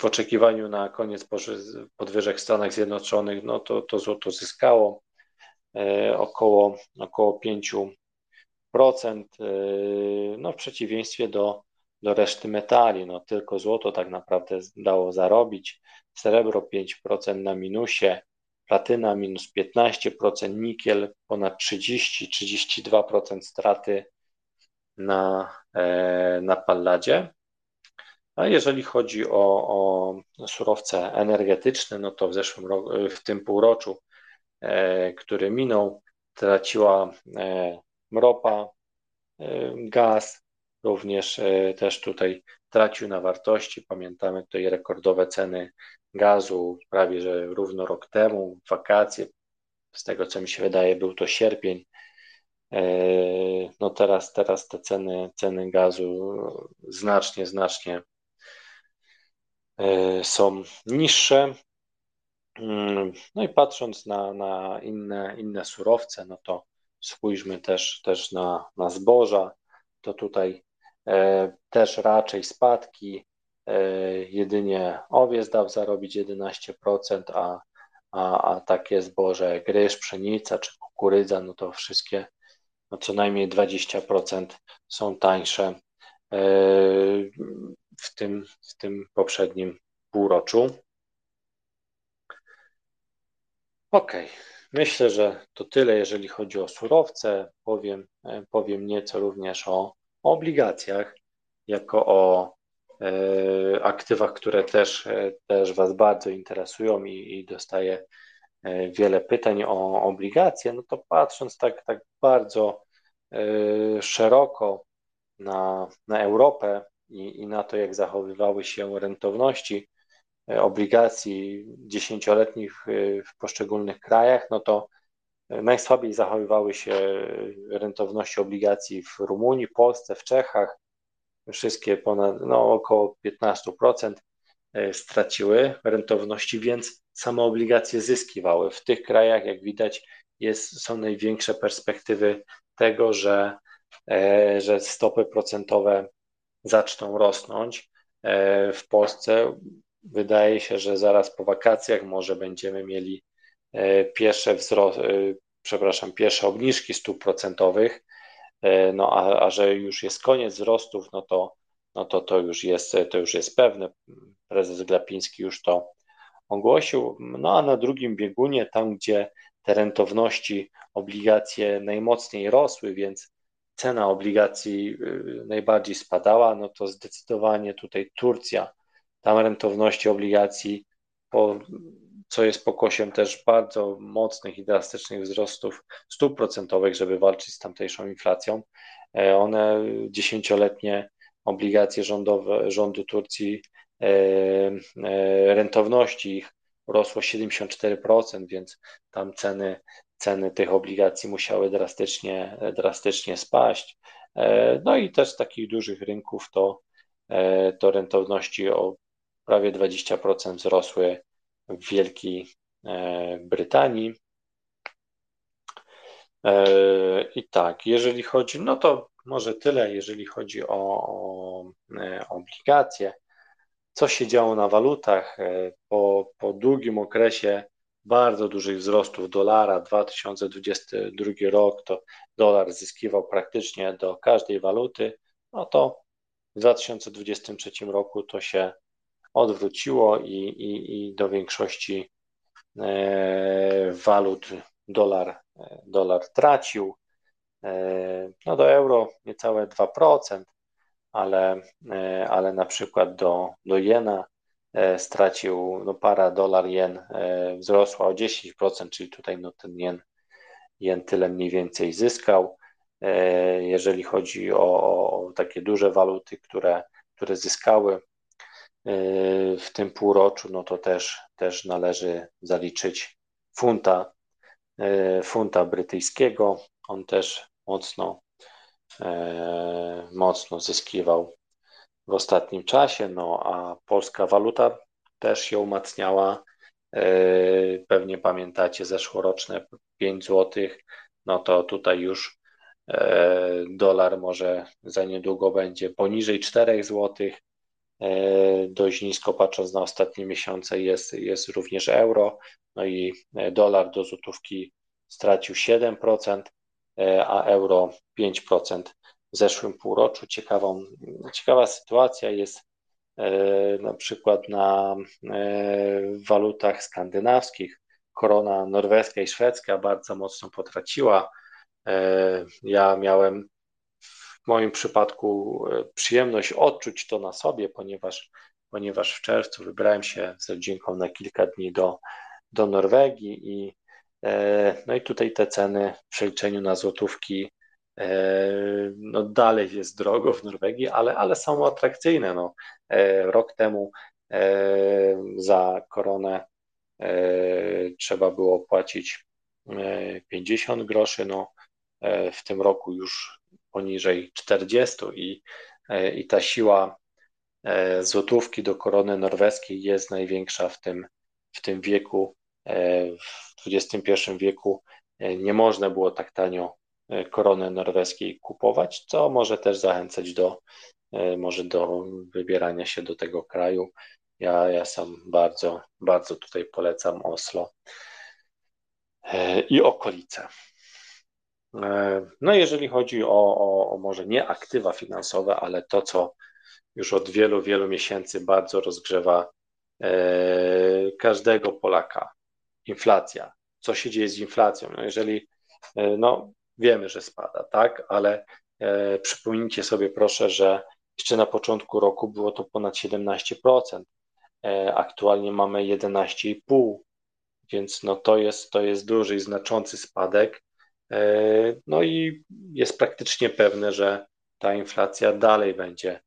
w oczekiwaniu na koniec podwyżek w Stanach Zjednoczonych, no to, to złoto zyskało e, około, około 5%, e, no w przeciwieństwie do, do reszty metali, no tylko złoto tak naprawdę dało zarobić, srebro 5% na minusie, platyna minus 15%, nikiel ponad 30-32% straty na, e, na palladzie. A jeżeli chodzi o, o surowce energetyczne, no to w zeszłym roku, w tym półroczu, e, który minął, traciła e, ropa, gaz, również e, też tutaj tracił na wartości. Pamiętamy tutaj rekordowe ceny gazu, prawie że równo rok temu, wakacje, z tego co mi się wydaje, był to sierpień. E, no teraz, teraz te ceny, ceny gazu znacznie, znacznie E, są niższe. Mm, no i patrząc na, na inne, inne surowce, no to spójrzmy też, też na, na zboża. To tutaj też raczej spadki. E, jedynie owiec dał zarobić 11%, a, a, a takie zboże jak ryż, pszenica czy kukurydza, no to wszystkie no co najmniej 20% są tańsze w tym, w tym poprzednim półroczu. Ok, myślę, że to tyle, jeżeli chodzi o surowce. Powiem, powiem nieco również o obligacjach, jako o e, aktywach, które też, e, też Was bardzo interesują i, i dostaję e, wiele pytań o obligacje. No to patrząc tak, tak bardzo szeroko na, na Europę, i, i na to, jak zachowywały się rentowności obligacji dziesięcioletnich w poszczególnych krajach, no to najsłabiej zachowywały się rentowności obligacji w Rumunii, Polsce, w Czechach. Wszystkie ponad no, około 15% e, straciły rentowności, więc same obligacje zyskiwały. W tych krajach, jak widać, jest, są największe perspektywy tego, że, że stopy procentowe zaczną rosnąć. E, w Polsce wydaje się, że zaraz po wakacjach może będziemy mieli e, pierwsze wzrost, e, przepraszam, pierwsze obniżki stóp procentowych, no a, a że już jest koniec wzrostów, no to, no to to już jest, to już jest pewne. Prezes Glapiński już to ogłosił. No a na drugim biegunie, tam gdzie te rentowności obligacje najmocniej rosły, więc cena obligacji y, najbardziej spadała, no to zdecydowanie tutaj Turcja, tam rentowności obligacji, po, co jest pokosiem też bardzo mocnych i drastycznych wzrostów stóp procentowych, żeby walczyć z tamtejszą inflacją. E, one dziesięcioletnie obligacje rządowe, rządu Turcji, e, e, rentowności ich rosło 74%, więc tam ceny, ceny tych obligacji musiały drastycznie, drastycznie spaść. No i też z takich dużych rynków to, to rentowności o prawie 20% wzrosły w Wielkiej Brytanii. I tak, jeżeli chodzi, no to może tyle, jeżeli chodzi o, o e, obligacje. Co się działo na walutach e, po, po długim okresie bardzo dużych wzrostów dolara, 2022 rok to dolar zyskiwał praktycznie do każdej waluty, no to w 2023 roku to się odwróciło i, i, i do większości e, walut dolar, dolar tracił. E, no do euro niecałe 2%, ale, e, ale na przykład do, do jena e, stracił, no para dolar jen wzrosła o 10%, czyli tutaj no ten jen, jen tyle mniej więcej zyskał. Jeżeli chodzi o, o takie duże waluty, które, które zyskały w tym półroczu, no to też, też należy zaliczyć funta, funta brytyjskiego. On też mocno, e, mocno zyskiwał w ostatnim czasie, no a polska waluta też się umacniała. E, pewnie pamiętacie zeszłoroczne 5 zł, no to tutaj już e, dolar może za niedługo będzie poniżej 4 zł. Dość nisko patrząc na ostatnie miesiące jest, jest również euro, no i dolar do złotówki stracił 7%. E, a euro 5% w zeszłym półroczu. Ciekawą, ciekawa sytuacja jest e, na przykład na e, walutach skandynawskich. Korona norweska i szwedzka bardzo mocno potraciła. Ja miałem w moim przypadku przyjemność odczuć to na sobie, ponieważ, ponieważ w czerwcu wybrałem się z rodzinką na kilka dni do, do Norwegii i E, no i tutaj te ceny w przeliczeniu na złotówki e, no dalej jest drogo w Norwegii, ale, ale są atrakcyjne. No, e, rok temu za koronę trzeba było płacić 50 groszy, no w tym roku już poniżej 40 i, i ta siła złotówki do korony norweskiej jest największa w tym, w tym wieku w XXI wieku e, nie można było tak tanio e, korony norweskiej kupować, co może też zachęcać do, e, może do wybierania się do tego kraju. Ja, ja sam bardzo, bardzo tutaj polecam Oslo i okolice. No, jeżeli chodzi o, o, o może nie aktywa finansowe, ale to, co już od wielu, wielu miesięcy bardzo rozgrzewa każdego Polaka, inflacja. Co się dzieje z inflacją? No jeżeli, e, no wiemy, że spada, tak, ale e, przypomnijcie sobie proszę, że jeszcze na początku roku było to ponad 17%. E, aktualnie mamy 11,5%, więc no to jest, to jest duży i znaczący spadek. E, no i jest praktycznie pewne, że ta inflacja dalej będzie,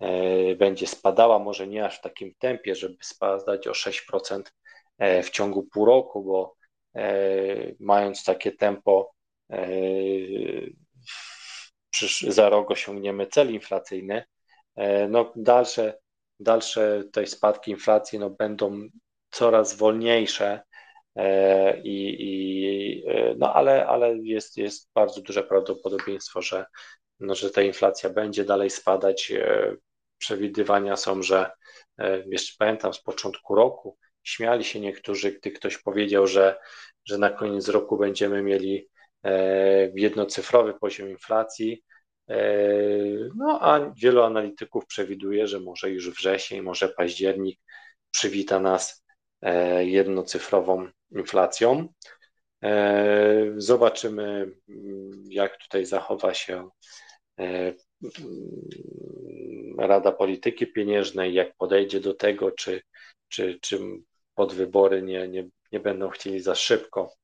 e, będzie spadała, może nie aż w takim tempie, żeby spadać o 6% E, w ciągu pół roku, bo mając takie tempo, za rok osiągniemy cel inflacyjny, no dalsze, dalsze tej spadki inflacji no będą coraz wolniejsze, i, i, no ale, ale jest, jest bardzo duże prawdopodobieństwo, że, no, że ta inflacja będzie dalej spadać. Przewidywania są, że jeszcze pamiętam z początku roku Śmiali się niektórzy, gdy ktoś powiedział, że, że na koniec roku będziemy mieli e, jednocyfrowy poziom inflacji. No a wielu analityków przewiduje, że może już wrzesień, może październik przywita nas jednocyfrową inflacją. Zobaczymy, jak tutaj zachowa się Rada Polityki Pieniężnej, jak podejdzie do tego, czy, czy, czy pod wybory nie, nie, nie będą chcieli za szybko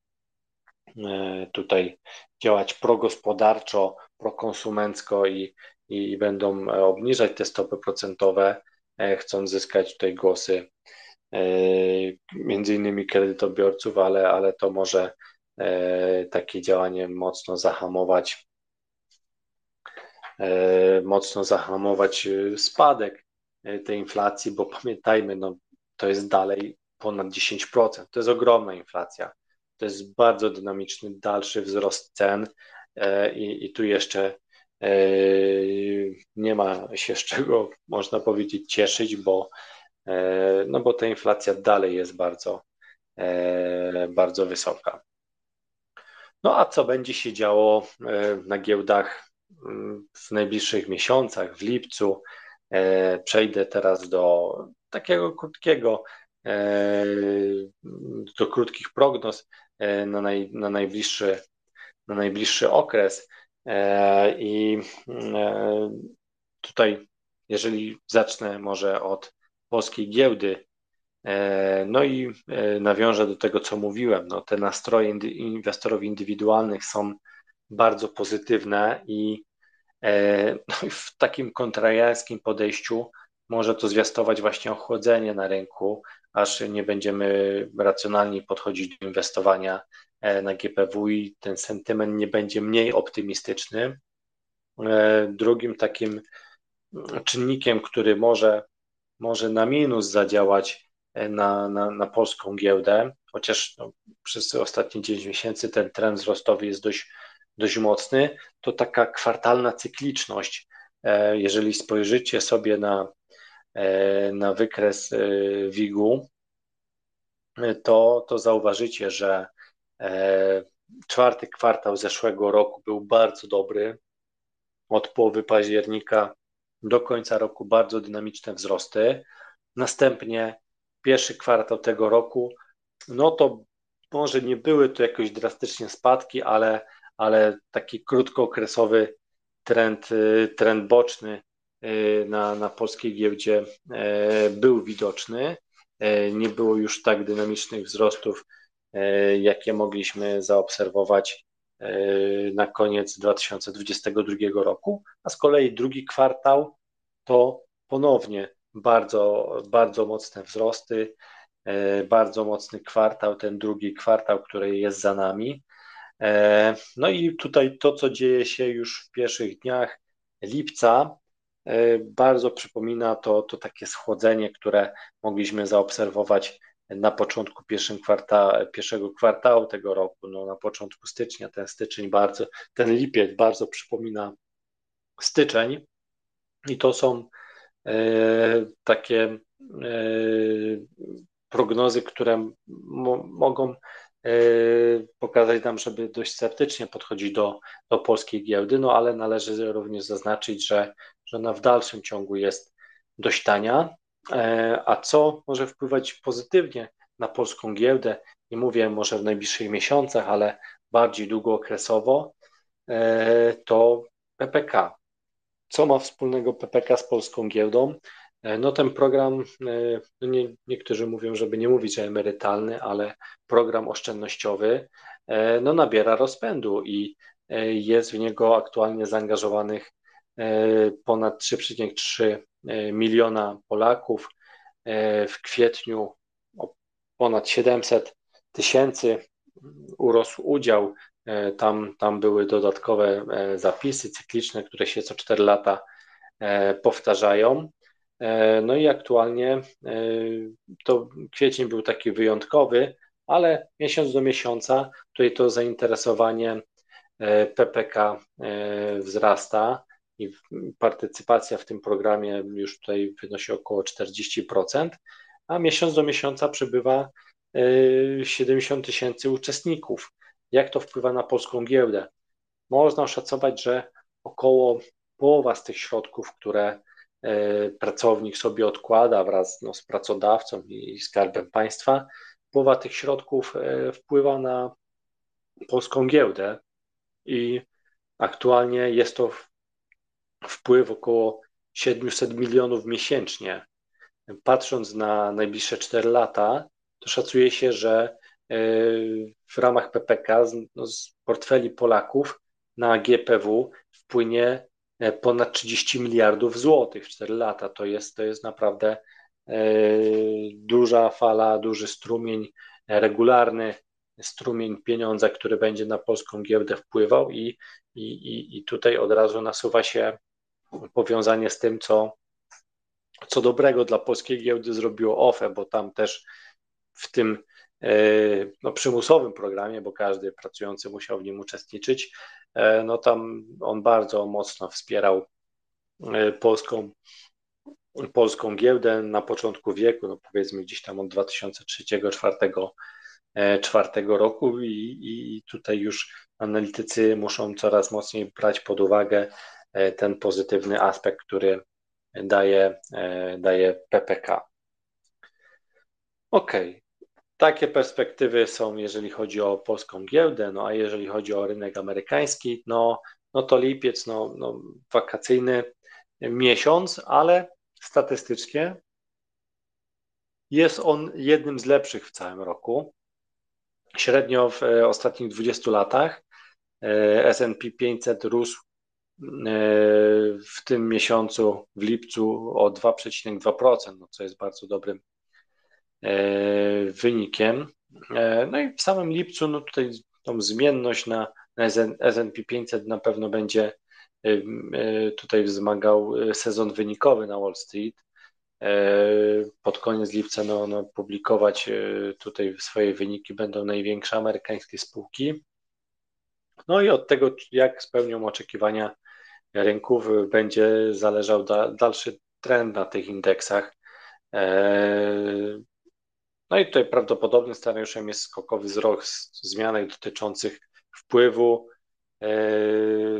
e, tutaj działać progospodarczo, prokonsumencko i, i będą obniżać te stopy procentowe, e, chcąc zyskać tutaj głosy e, między innymi kredytobiorców, ale, ale to może takie działanie mocno zahamować E, mocno zahamować e, spadek e, tej inflacji, bo pamiętajmy, no, to jest dalej ponad 10%. To jest ogromna inflacja. To jest bardzo dynamiczny dalszy wzrost cen i, i tu jeszcze nie ma się z czego, można powiedzieć, cieszyć, bo, no bo ta inflacja dalej jest bardzo, bardzo wysoka. No a co będzie się działo na giełdach w najbliższych miesiącach, w lipcu. E, przejdę teraz do takiego krótkiego, e, do krótkich prognoz e, na, naj, na, najbliższy, na najbliższy okres. I tutaj, jeżeli zacznę może od polskiej giełdy, no i nawiążę do tego, co mówiłem. No, te nastroje inwestorów indywidualnych są bardzo pozytywne i e, no w takim kontrariańskim podejściu może to zwiastować właśnie ochłodzenie na rynku, aż nie będziemy racjonalnie podchodzić do inwestowania e, na GPW i ten sentyment nie będzie mniej optymistyczny. E, drugim takim czynnikiem, który może, może na minus zadziałać na, na, na polską giełdę, chociaż no, przez ostatnie 9 miesięcy ten trend wzrostowy jest dość dość mocny, to taka kwartalna cykliczność. E, jeżeli spojrzycie sobie na, e, na wykres e, WIG-u, to, to zauważycie, że czwarty kwartał zeszłego roku był bardzo dobry. Od połowy października do końca roku bardzo dynamiczne wzrosty. Następnie pierwszy kwartał tego roku, no to może nie były to jakoś drastycznie spadki, ale ale taki krótkookresowy trend, y, trend boczny y, na, na polskiej giełdzie e, był widoczny. Nie było już tak dynamicznych wzrostów, jakie mogliśmy zaobserwować na koniec 2022 roku, a z kolei drugi kwartał to ponownie bardzo, bardzo mocne wzrosty, bardzo mocny kwartał, ten drugi kwartał, który jest za nami. E, no i tutaj to, co dzieje się już w pierwszych dniach lipca, e, bardzo przypomina to, to takie schłodzenie, które mogliśmy zaobserwować na początku kwarta, pierwszego kwartału tego roku, no na początku stycznia, ten styczeń bardzo, ten lipiec bardzo przypomina styczeń i to są e, takie e, prognozy, które mogą E, pokazać nam, żeby dość sceptycznie podchodzić do, do polskiej giełdy, no ale należy również zaznaczyć, że, że ona w dalszym ciągu jest dość tania. E, a co może wpływać pozytywnie na polską giełdę? Nie mówię może w najbliższych miesiącach, ale bardziej długookresowo, e, to PPK. Co ma wspólnego PPK z polską giełdą? E, no ten program, no nie, niektórzy mówią, żeby nie mówić, że emerytalny, ale program oszczędnościowy, no nabiera rozpędu i jest w niego aktualnie zaangażowanych ponad 3,3 miliona Polaków. W kwietniu ponad 700 tysięcy urósł udział. Tam, tam były dodatkowe zapisy cykliczne, które się co 4 lata powtarzają. E, no i aktualnie e, to kwiecień był taki wyjątkowy, ale miesiąc do miesiąca tutaj to zainteresowanie e, PPK wzrasta i partycypacja w tym programie już tutaj wynosi około 40%, a miesiąc do miesiąca przybywa 70 tysięcy uczestników. Jak to wpływa na polską giełdę? Można oszacować, że około połowa z tych środków, które pracownik sobie odkłada wraz no, z pracodawcą i skarbem państwa, połowa tych środków wpływa na polską giełdę i aktualnie jest to wpływ około 700 milionów miesięcznie. Patrząc na najbliższe 4 lata, to szacuje się, że e, w ramach PPK z, no, z portfeli Polaków na GPW wpłynie e, ponad 30 miliardów złotych w 4 lata. To jest, to jest naprawdę e, duża fala, duży strumień, regularny strumień pieniądza, który będzie na polską giełdę wpływał i, i, i tutaj od razu nasuwa się powiązanie z tym, co, co dobrego dla polskiej giełdy zrobiło OFE, bo tam też w tym e, no, przymusowym programie, bo każdy pracujący musiał w nim uczestniczyć, e, no tam on bardzo mocno wspierał e, polską, polską giełdę na początku wieku, no powiedzmy gdzieś tam od 2003-2004 czwartego roku i, i tutaj już analitycy muszą coraz mocniej brać pod uwagę ten pozytywny aspekt, który daje, e, daje PPK. Ok, takie perspektywy są, jeżeli chodzi o polską giełdę, no a jeżeli chodzi o rynek amerykański, no, no to lipiec, no, no wakacyjny miesiąc, ale statystycznie jest on jednym z lepszych w całym roku. Średnio w e, ostatnich 20 latach S&P 500 rósł w tym miesiącu, w lipcu o 2,2%, no co jest bardzo dobrym e, wynikiem. E, no i w samym lipcu, no tutaj tą zmienność na, na S&P 500 na pewno będzie e, tutaj wzmagał sezon wynikowy na Wall Street. Pod koniec lipca no, no, publikować tutaj swoje wyniki będą największe amerykańskie spółki. No i od tego, jak spełnią oczekiwania rynków będzie zależał da, dalszy trend na tych indeksach. E, no i tutaj prawdopodobnym scenariuszem jest skokowy wzrost zmianek dotyczących wpływu e,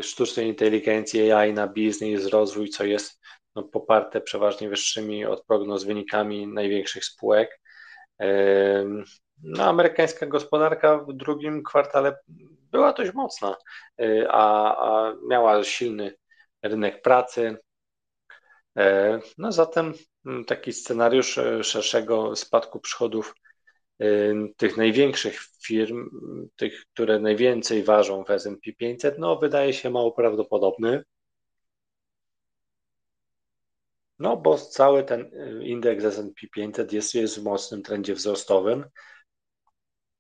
sztucznej inteligencji AI na biznes, rozwój, co jest no, poparte przeważnie wyższymi od prognoz wynikami największych spółek. E, no, amerykańska gospodarka w drugim kwartale była dość mocna, a, a miała silny rynek pracy. E, no zatem mm, taki scenariusz e, szerszego spadku przychodów e, tych największych firm, tych, które najwięcej ważą w S&P 500, no wydaje się mało prawdopodobny. No bo cały ten indeks S&P 500 jest, jest w mocnym trendzie wzrostowym.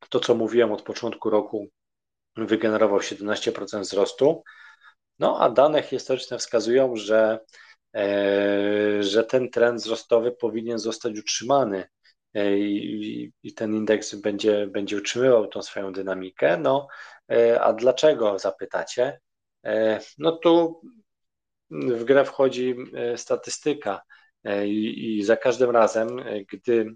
To, co mówiłem od początku roku, wygenerował 17% wzrostu. No a dane historyczne wskazują, że, e, że ten trend wzrostowy powinien zostać utrzymany e, i, i ten indeks będzie, będzie utrzymywał tą swoją dynamikę. No e, a dlaczego zapytacie? No tu w grę wchodzi statystyka i, i za każdym razem, gdy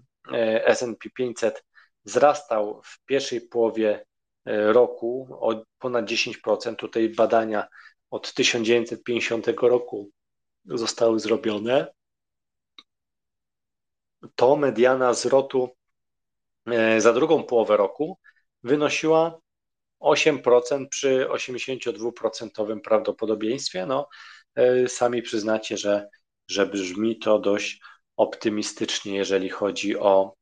S&P 500 wzrastał w pierwszej połowie roku o ponad 10%, tutaj badania od 1950 roku zostały zrobione, to mediana zwrotu e, za drugą połowę roku wynosiła 8% przy 82% prawdopodobieństwie. No, e, sami przyznacie, że, że brzmi to dość optymistycznie, jeżeli chodzi o,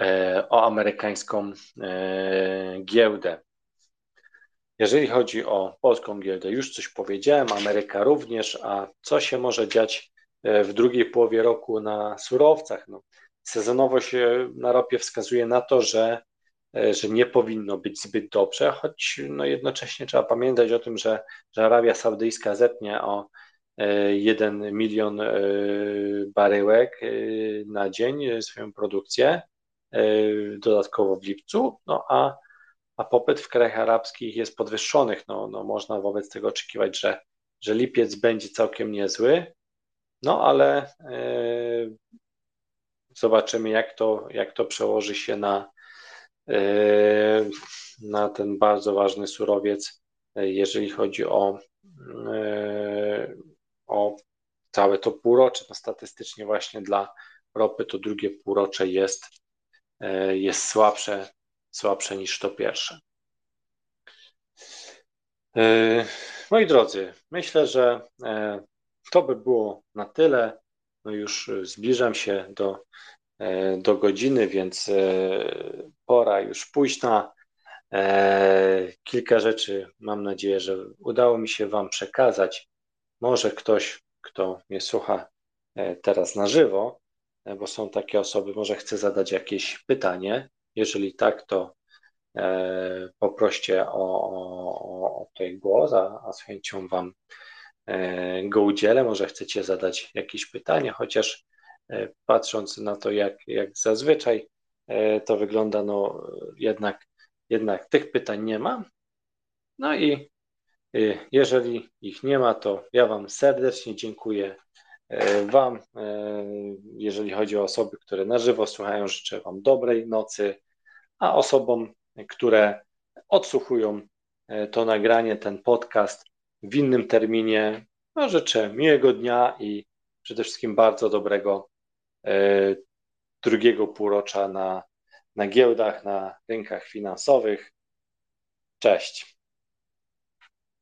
e, o amerykańską giełdę. Jeżeli chodzi o polską giełdę, już coś powiedziałem, Ameryka również, a co się może dziać e, w drugiej połowie roku na surowcach? No, sezonowość na ropie wskazuje na to, że, e, że nie powinno być zbyt dobrze, choć no, jednocześnie trzeba pamiętać o tym, że, że Arabia Saudyjska zetnie o 1 e, milion baryłek na dzień swoją produkcję, dodatkowo w lipcu, no a a popyt w krajach arabskich jest podwyższony. No, no można wobec tego oczekiwać, że, że lipiec będzie całkiem niezły, no ale yy, zobaczymy, jak to, jak to przełoży się na, yy, na ten bardzo ważny surowiec, jeżeli chodzi o całe to półrocze, no statystycznie właśnie dla ropy to drugie półrocze jest, jest słabsze, słabsze niż to pierwsze. Moi drodzy, myślę, że to by było na tyle. No już zbliżam się do, do godziny, więc pora już późna. E, kilka rzeczy mam nadzieję, że udało mi się Wam przekazać. Może ktoś, kto mnie słucha e, teraz na żywo, e, bo są takie osoby, może chce zadać jakieś pytanie. Jeżeli tak, to poproście o, o, o głos, a, a z chęcią Wam go udzielę. Może chcecie zadać jakieś pytanie, chociaż patrząc na to, jak, jak zazwyczaj to wygląda, no jednak jednak tych pytań nie ma. No i jeżeli ich nie ma, to ja Wam serdecznie dziękuję. Wam, jeżeli chodzi o osoby, które na żywo słuchają, życzę Wam dobrej nocy, a osobom, które odsłuchują to nagranie, ten podcast w innym terminie, no życzę miłego dnia i przede wszystkim bardzo dobrego drugiego półrocza na na giełdach, na rynkach finansowych. Cześć.